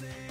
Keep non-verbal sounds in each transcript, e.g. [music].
sing.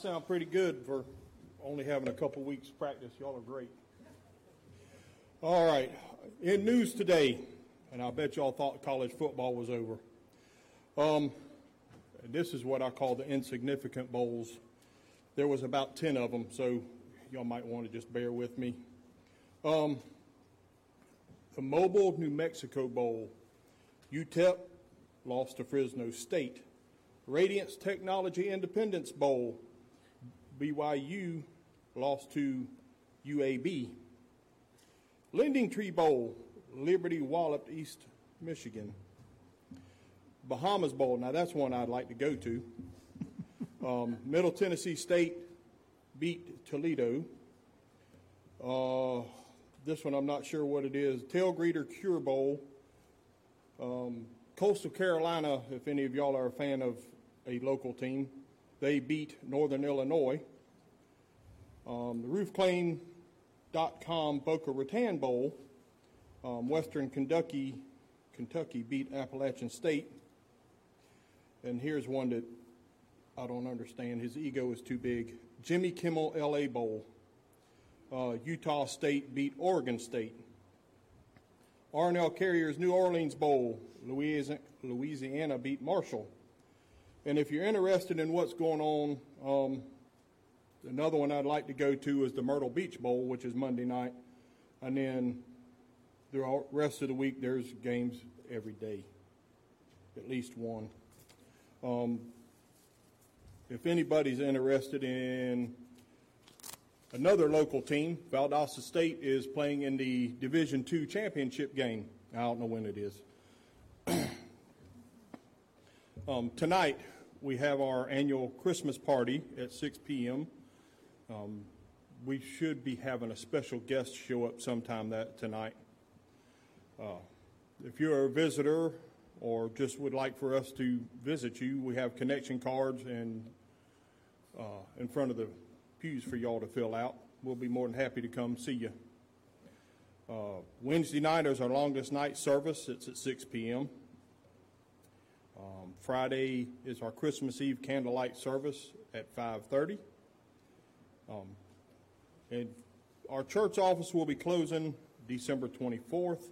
Sound pretty good for only having a couple weeks practice. Y'all are great. All right. In news today, and I bet y'all thought college football was over. Um, this is what I call the insignificant bowls. There was about 10 of them, so y'all might want to just bear with me. Um, the Mobile, New Mexico Bowl. UTEP lost to Fresno State. Radiance Technology Independence Bowl. BYU lost to UAB. LendingTree Bowl. Liberty walloped East Michigan. Bahamas Bowl. Now that's one I'd like to go to. Um, Middle Tennessee State beat Toledo. Uh, this one I'm not sure what it is. Tailgreeter Cure Bowl. Um, Coastal Carolina, if any of y'all are a fan of a local team, they beat Northern Illinois. Um, the RoofClaim.com Boca Raton Bowl. Um, Western Kentucky, Kentucky beat Appalachian State. And here's one that I don't understand. His ego is too big. Jimmy Kimmel LA Bowl. Uh, Utah State beat Oregon State. R+L Carriers New Orleans Bowl. Louisiana, Louisiana beat Marshall. And if you're interested in what's going on, um, another one I'd like to go to is the Myrtle Beach Bowl, which is Monday night. And then the rest of the week, there's games every day, at least one. Um, if anybody's interested in another local team, Valdosta State is playing in the Division II championship game. I don't know when it is. [clears throat] um, tonight, we have our annual Christmas party at 6 p.m. Um, we should be having a special guest show up sometime that tonight. Uh, if you're a visitor or just would like for us to visit you, we have connection cards and uh, in front of the pews for y'all to fill out. We'll be more than happy to come see you. Uh, Wednesday night is our longest night service. It's at 6 p.m. Um, Friday is our Christmas Eve candlelight service at 5:30. Um, and our church office will be closing December 24th,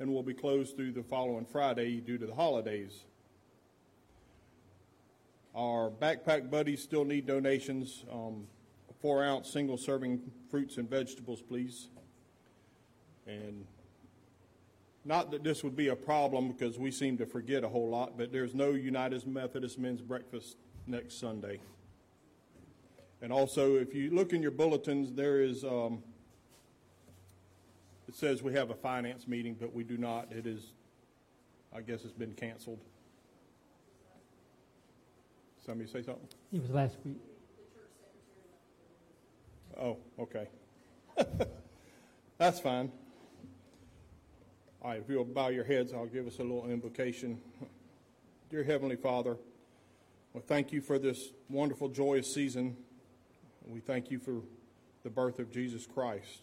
and will be closed through the following Friday due to the holidays. Our backpack buddies still need donations. Um, four ounce single serving fruits and vegetables, please. And not that this would be a problem because we seem to forget a whole lot, but there's no United Methodist men's breakfast next Sunday. And also, if you look in your bulletins, there is, um, it says we have a finance meeting, but we do not. It is, I guess it's been canceled. Somebody say something? It was last week. Oh, okay. [laughs] That's fine. All right, if you'll bow your heads, I'll give us a little invocation. Dear Heavenly Father, we thank you for this wonderful, joyous season. We thank you for the birth of Jesus Christ.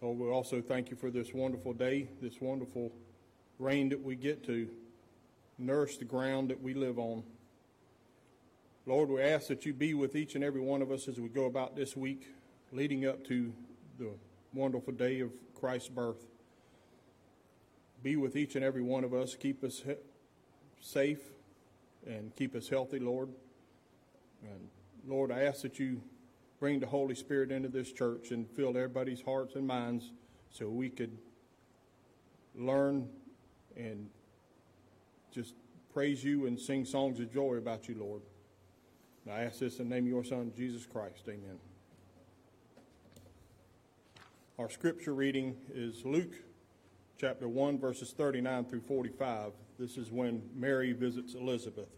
Lord, we also thank you for this wonderful day, this wonderful rain that we get to nourish the ground that we live on. Lord, we ask that you be with each and every one of us as we go about this week leading up to the wonderful day of Christ's birth. Be with each and every one of us. Keep us safe and keep us healthy, Lord. And Lord, I ask that you bring the Holy Spirit into this church and fill everybody's hearts and minds so we could learn and just praise you and sing songs of joy about you, Lord. And I ask this in the name of your Son, Jesus Christ. Amen. Our scripture reading is Luke chapter 1, verses 39 through 45. This is when Mary visits Elizabeth.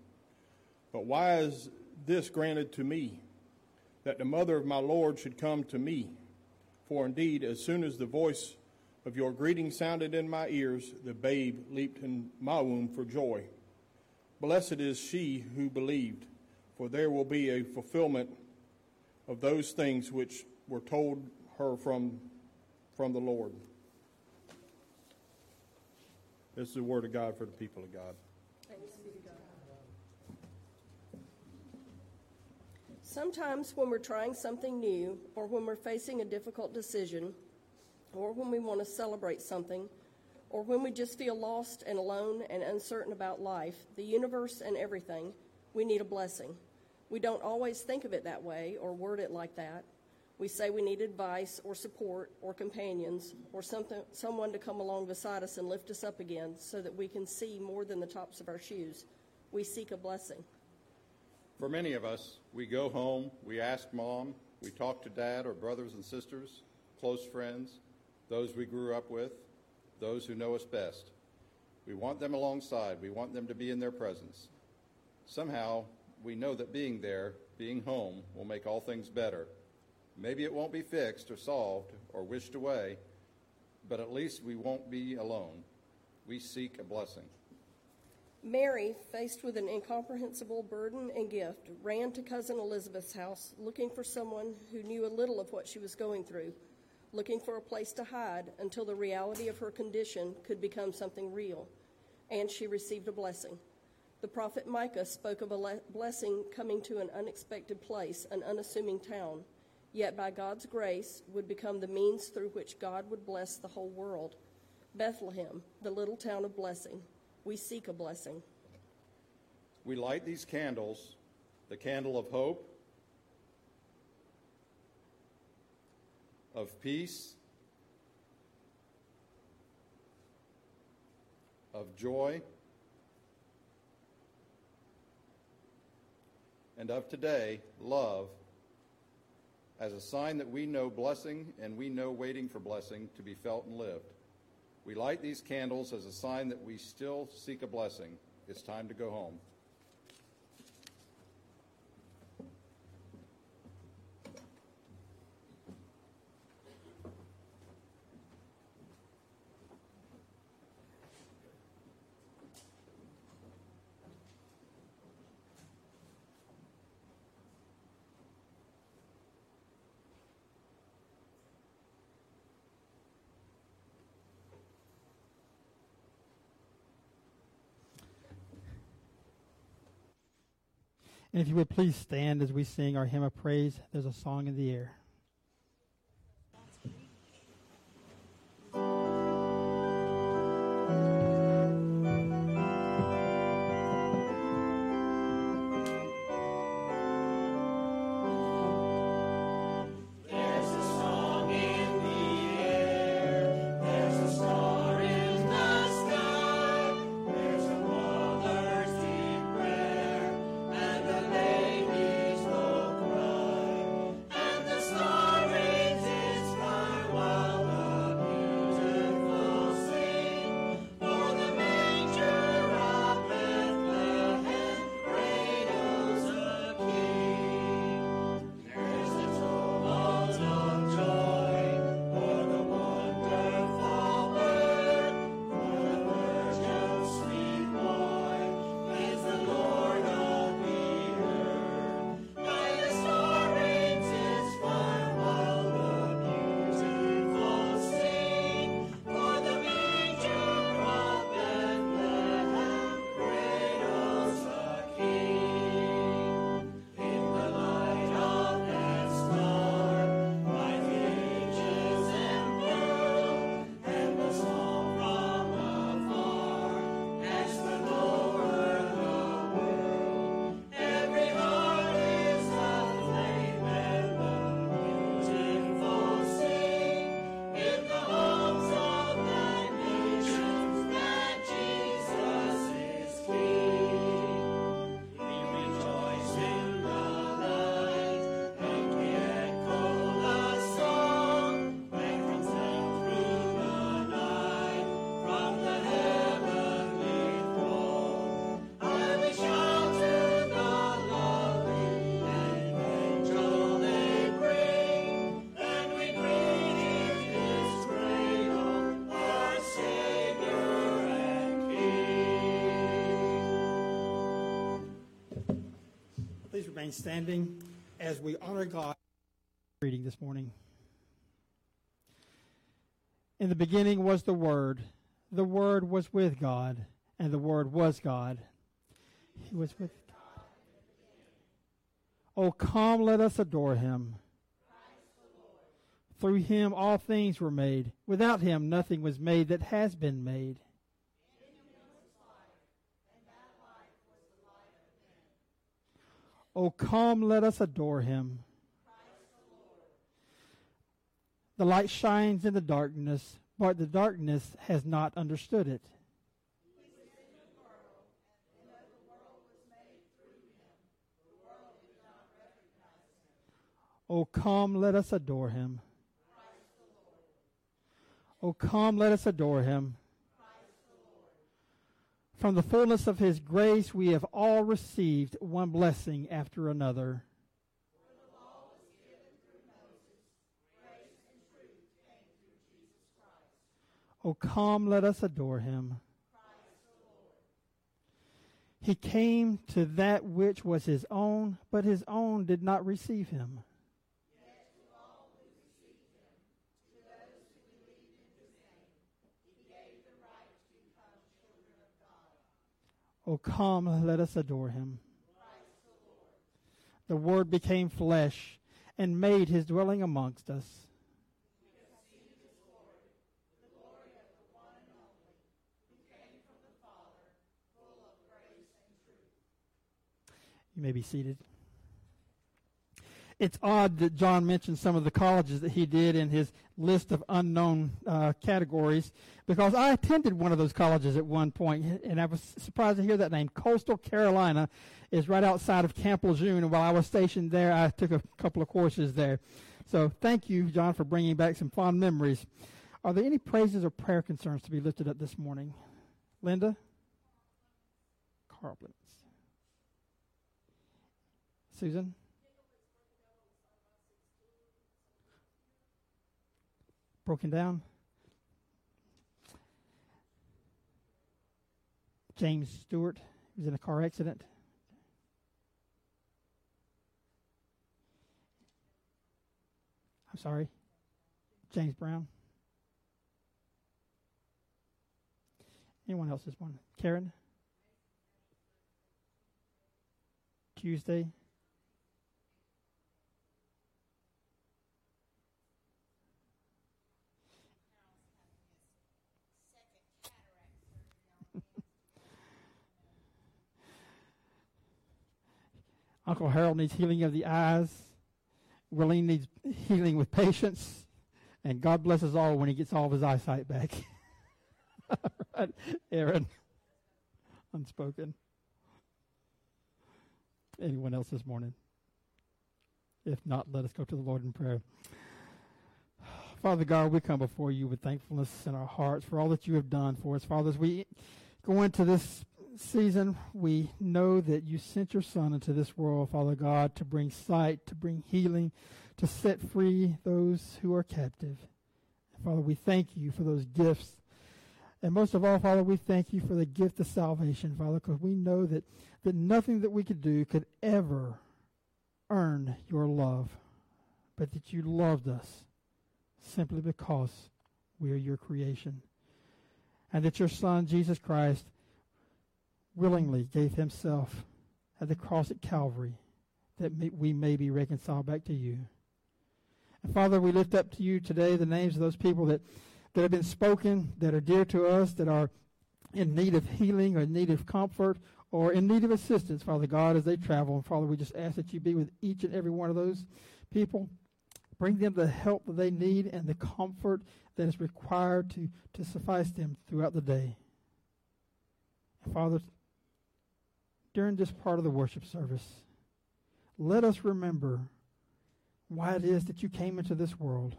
But why is this granted to me, that the mother of my Lord should come to me. For indeed, as soon as the voice of your greeting sounded in my ears, the babe leaped in my womb for joy. Blessed is she who believed, for there will be a fulfillment of those things which were told her from, from the Lord. This is the word of God for the people of God. Sometimes, when we're trying something new, or when we're facing a difficult decision, or when we want to celebrate something, or when we just feel lost and alone and uncertain about life, the universe, and everything, we need a blessing. We don't always think of it that way or word it like that. We say we need advice or support or companions or something, someone to come along beside us and lift us up again so that we can see more than the tops of our shoes. We seek a blessing. For many of us, we go home, we ask mom, we talk to dad or brothers and sisters, close friends, those we grew up with, those who know us best. We want them alongside, we want them to be in their presence. Somehow, we know that being there, being home, will make all things better. Maybe it won't be fixed or solved or wished away, but at least we won't be alone. We seek a blessing. Mary, faced with an incomprehensible burden and gift, ran to Cousin Elizabeth's house looking for someone who knew a little of what she was going through, looking for a place to hide until the reality of her condition could become something real. And she received a blessing. The prophet Micah spoke of a le- blessing coming to an unexpected place, an unassuming town, yet by God's grace would become the means through which God would bless the whole world. Bethlehem, the little town of blessing. We seek a blessing. We light these candles the candle of hope, of peace, of joy, and of today, love, as a sign that we know blessing and we know waiting for blessing to be felt and lived. We light these candles as a sign that we still seek a blessing. It's time to go home. And if you would please stand as we sing our hymn of praise, there's a song in the air. And the remain standing as we honor God. Reading this morning. In the beginning was the Word. The Word was with God, and the Word was God. He was with God. Oh, come, let us adore him. Through him all things were made. Without him nothing was made that has been made. Oh, come, let us adore him. The light shines in the darkness, but the darkness has not understood it. Oh, come, let us adore him. Oh, come, let us adore him. From the fullness of his grace, we have all received one blessing after another. Oh, come, let us adore him. He came to that which was his own, but his own did not receive him. Oh, come, let us adore him. The Word became flesh and made his dwelling amongst us. You may be seated. It's odd that John mentioned some of the colleges that he did in his list of unknown uh, categories because I attended one of those colleges at one point, and I was surprised to hear that name. Coastal Carolina is right outside of Camp Lejeune, and while I was stationed there, I took a couple of courses there. So thank you, John, for bringing back some fond memories. Are there any praises or prayer concerns to be lifted up this morning? Linda? Carl Blitz. Susan? Broken down? James Stewart was in a car accident. I'm sorry. James Brown. Anyone else this morning? Karen? Tuesday? Uncle Harold needs healing of the eyes. Willie needs healing with patience. And God bless us all when he gets all of his eyesight back. [laughs] Aaron. Unspoken. Anyone else this morning? If not, let us go to the Lord in prayer. Father God, we come before you with thankfulness in our hearts for all that you have done for us. Fathers, we go into this season, we know that you sent your Son into this world, Father God, to bring sight, to bring healing, to set free those who are captive. Father, we thank you for those gifts. And most of all, Father, we thank you for the gift of salvation, Father, because we know that, that nothing that we could do could ever earn your love, but that you loved us simply because we are your creation. And that your Son, Jesus Christ, willingly gave himself at the cross at Calvary that we may be reconciled back to you. And Father, we lift up to you today the names of those people that, that have been spoken, that are dear to us, that are in need of healing or in need of comfort or in need of assistance, Father God, as they travel. And Father, we just ask that you be with each and every one of those people. Bring them the help that they need and the comfort that is required to, to suffice them throughout the day. And Father, during this part of the worship service, let us remember why it is that you came into this world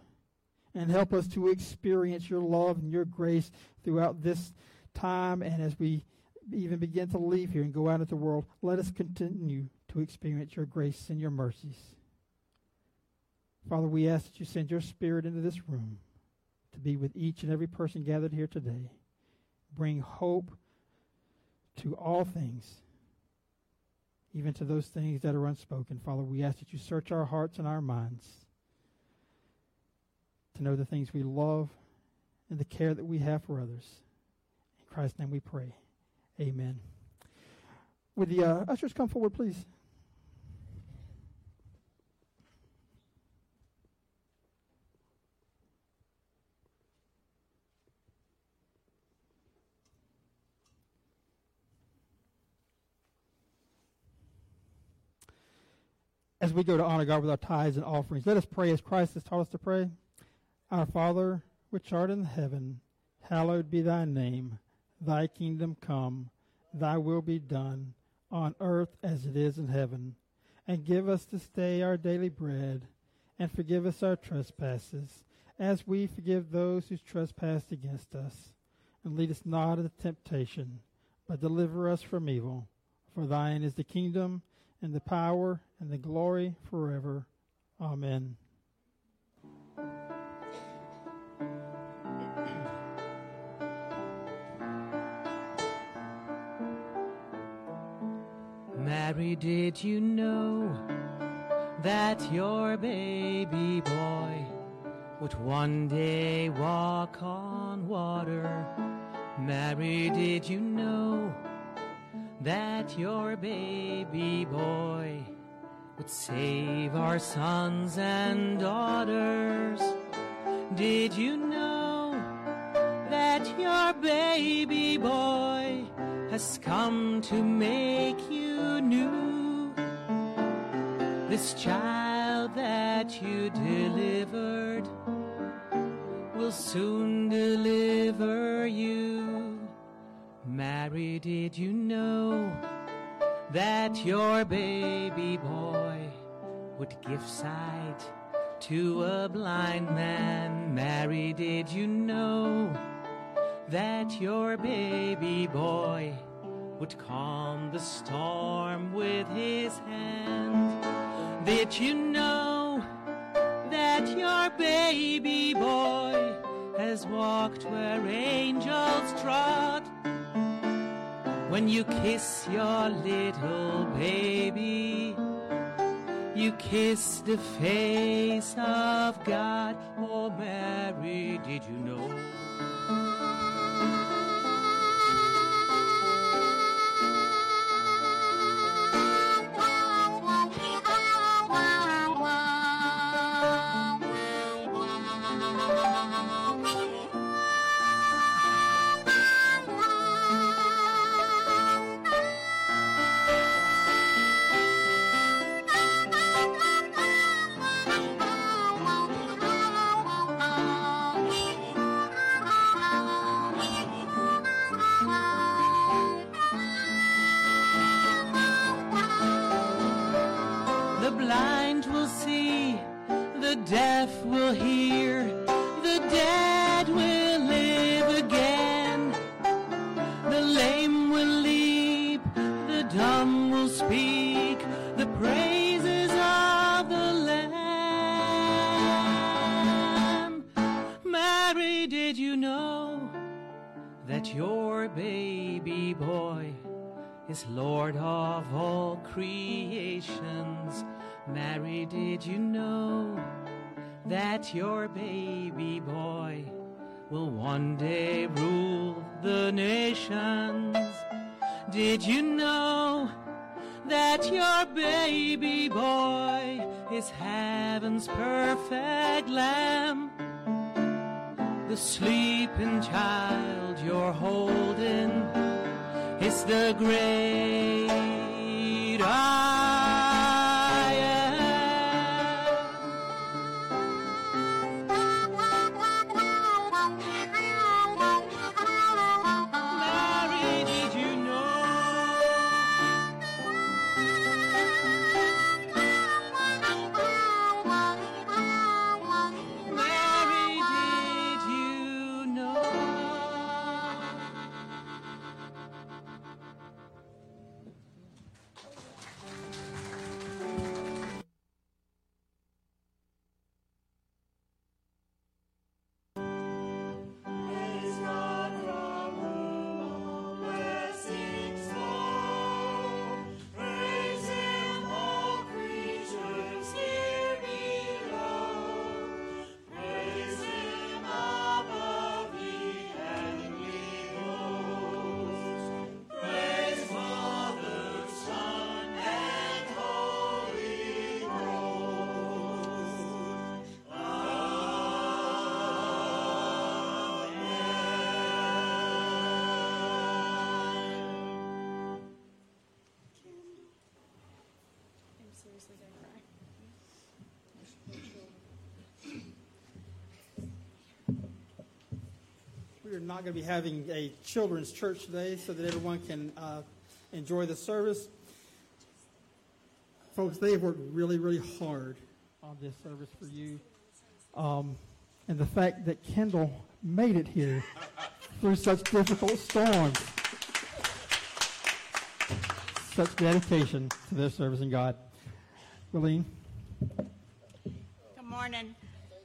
and help us to experience your love and your grace throughout this time and as we even begin to leave here and go out into the world, let us continue to experience your grace and your mercies. Father, we ask that you send your spirit into this room to be with each and every person gathered here today. Bring hope to all things even to those things that are unspoken. Father, we ask that you search our hearts and our minds to know the things we love and the care that we have for others. In Christ's name we pray. Amen. Would the uh, ushers come forward, please? As we go to honor God with our tithes and offerings, let us pray as Christ has taught us to pray. Our Father, which art in heaven, hallowed be thy name. Thy kingdom come, thy will be done, on earth as it is in heaven. And give us this day our daily bread, and forgive us our trespasses, as we forgive those who trespass against us. And lead us not into temptation, but deliver us from evil. For thine is the kingdom, and the power, and the glory forever. Amen. Mary, did you know that your baby boy would one day walk on water? Mary, did you know that your baby boy save our sons and daughters? Did you know that your baby boy has come to make you new? This child that you delivered will soon deliver you. Mary, did you know that your baby boy would give sight to a blind man? Mary, did you know that your baby boy would calm the storm with his hand? Did you know that your baby boy has walked where angels trod? When you kiss your little baby, you kiss the face of God. Oh, Mary, did you know? Deaf will hear, the dead will live again. The lame will leap, the dumb will speak, the praises of the Lamb. Mary, did you know that your baby boy is Lord of all creations. Mary, did you know that your baby boy will one day rule the nations? Did you know that your baby boy is heaven's perfect lamb? The sleeping child you're holding is the great I we are not going to be having a children's church today so that everyone can uh, enjoy the service. Folks, they have worked really, really hard on this service for you. Um, and the fact that Kendall made it here through such difficult storms, such dedication to their service in God. Willeen? Good morning.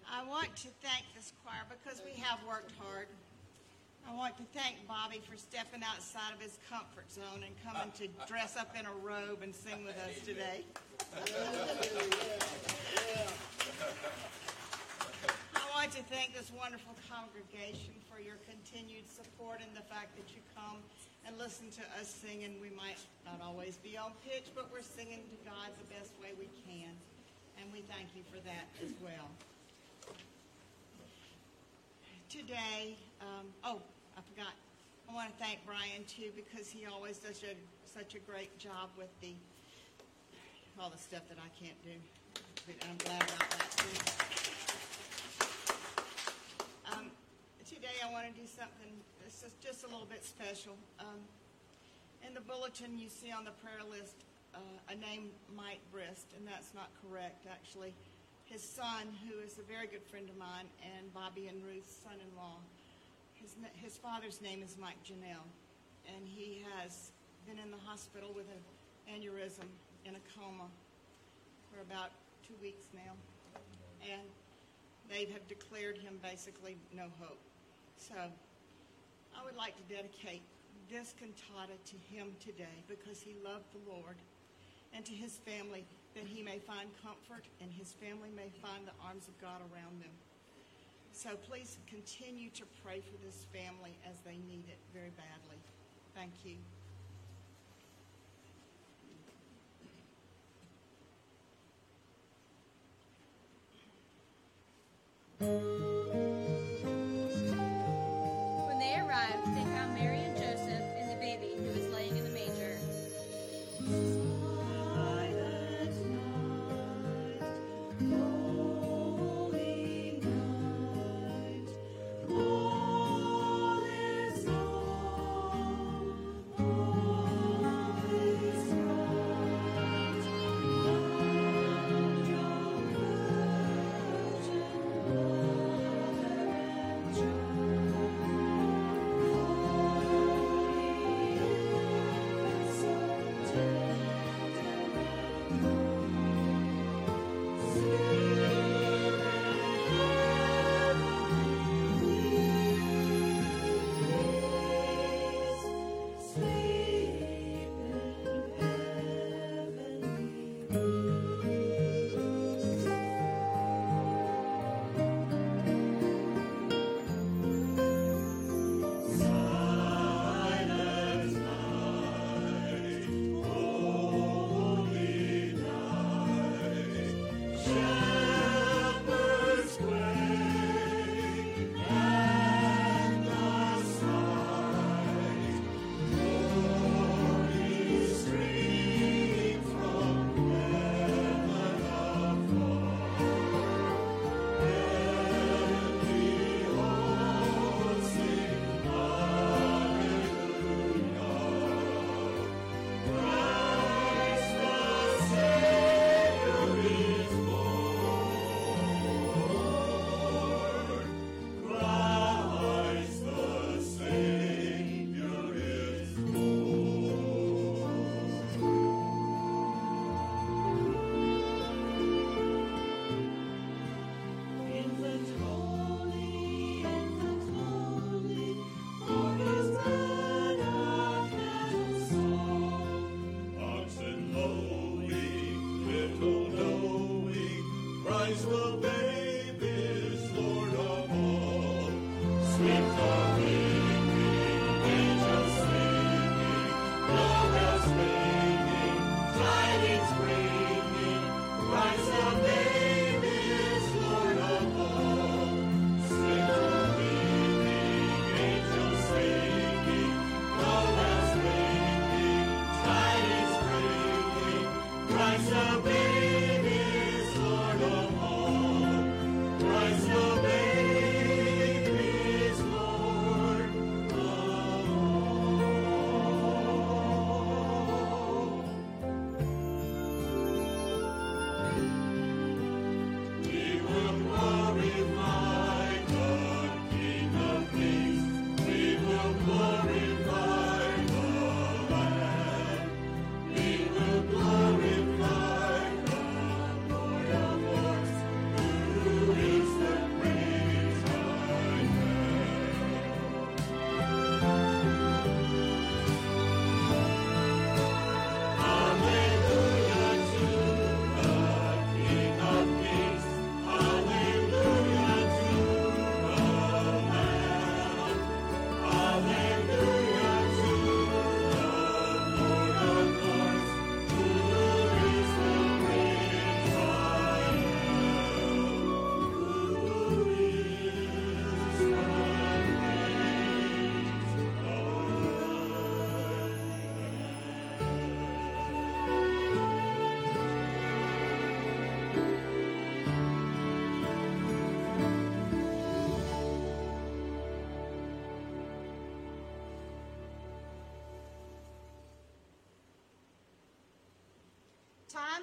I want to thank this choir because we have worked hard. I want to thank Bobby for stepping outside of his comfort zone and coming to dress up in a robe and sing with us today. [laughs] I want to thank this wonderful congregation for your continued support and the fact that you come and listen to us sing, and we might not always be on pitch, but we're singing to God the best way we can. And we thank you for that as well. Today, um, oh, I forgot. I want to thank Brian too because he always does a, such a great job with the all the stuff that I can't do. But I'm glad about that too. Um, today I want to do something that's just, just a little bit special. Um, in the bulletin, you see on the prayer list uh, a name, Mike Brist, and that's not correct, actually. His son, who is a very good friend of mine, and Bobby and Ruth's son-in-law, his, his father's name is Mike Janelle, and he has been in the hospital with an aneurysm in a coma for about two weeks now. And they have declared him basically no hope. So I would like to dedicate this cantata to him today because he loved the Lord and to his family that he may find comfort and his family may find the arms of God around them. So please continue to pray for this family as they need it very badly. Thank you. When [laughs]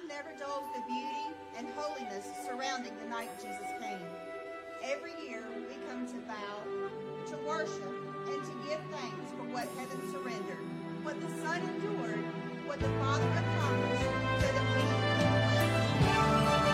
never dulls the beauty and holiness surrounding the night Jesus came. Every year we come to vow, to worship, and to give thanks for what heaven surrendered, what the Son endured, what the Father accomplished, so that we can.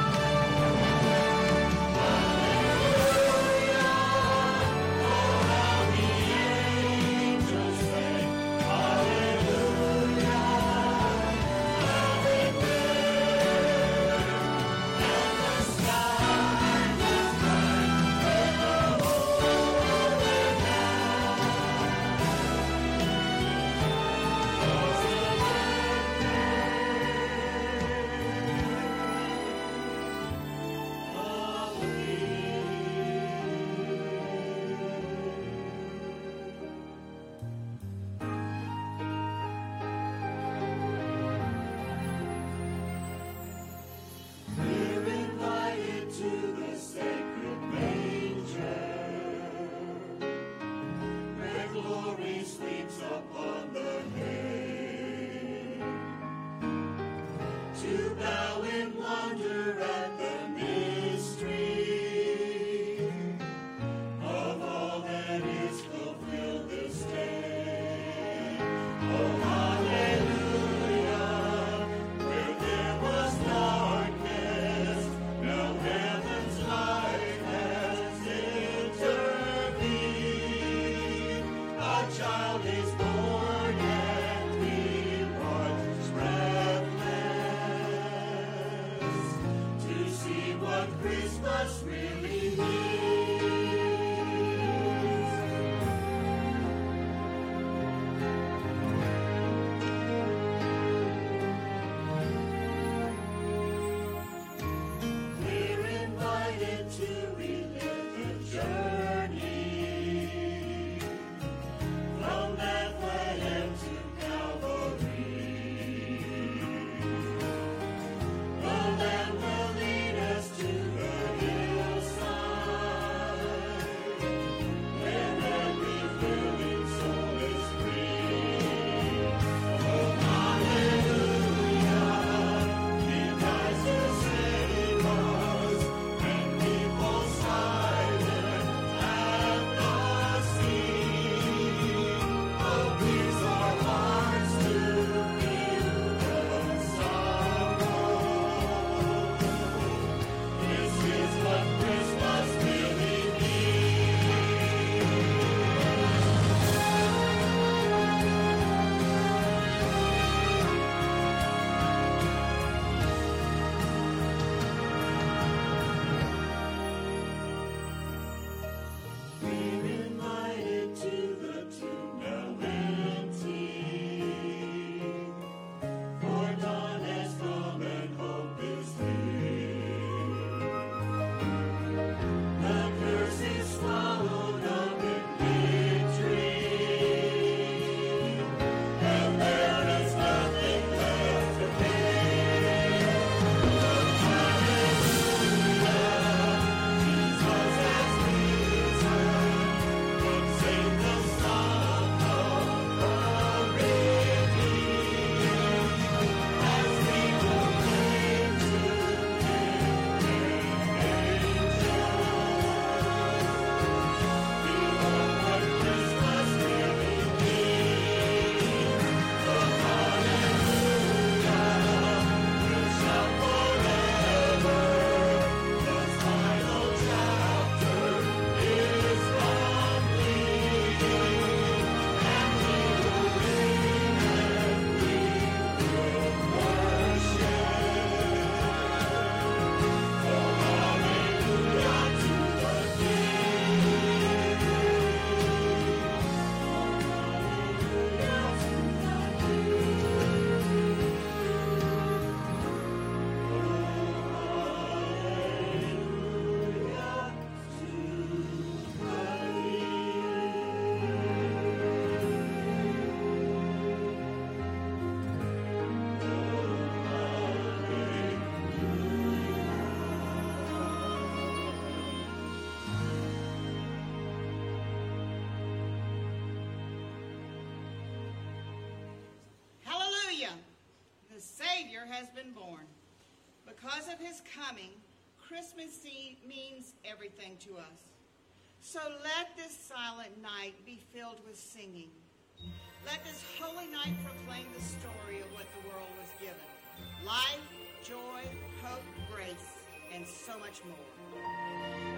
Coming, Christmas e- means everything to us. So let this silent night be filled with singing. Let this holy night proclaim the story of what the world was given life, joy, hope, grace, and so much more.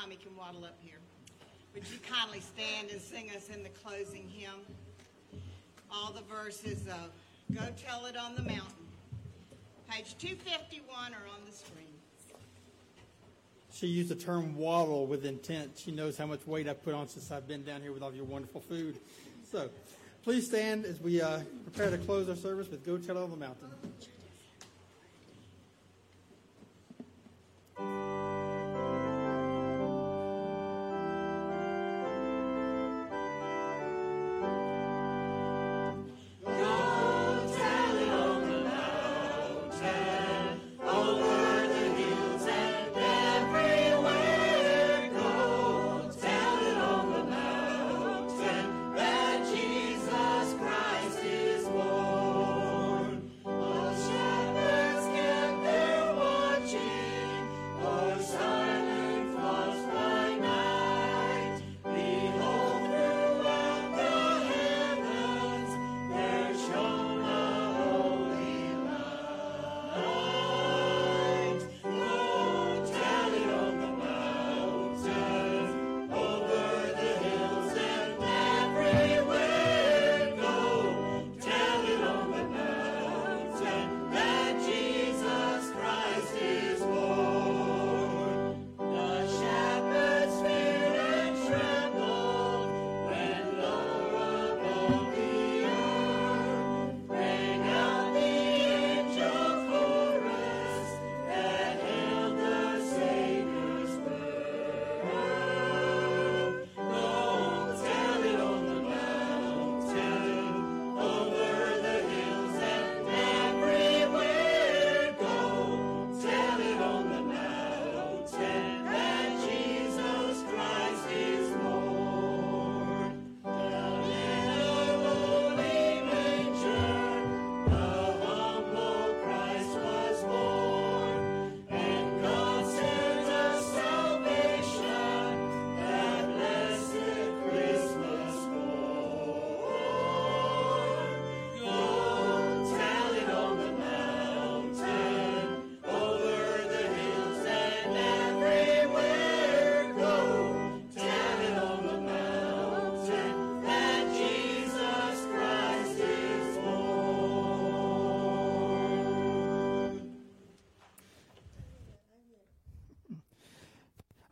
Tommy can waddle up here, would you kindly stand and sing us in the closing hymn? All the verses of Go Tell It on the Mountain. Page 251 are on the screen. She used the term waddle with intent. She knows how much weight I've put on since I've been down here with all your wonderful food. So please stand as we uh, prepare to close our service with Go Tell It on the Mountain.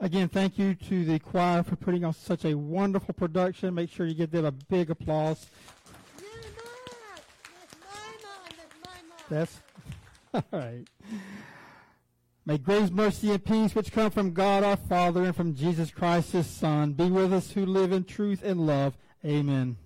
Again, thank you to the choir for putting on such a wonderful production. Make sure you give them a big applause. That's [laughs] all right. May grace, mercy, and peace, which come from God our Father and from Jesus Christ his Son, be with us who live in truth and love. Amen.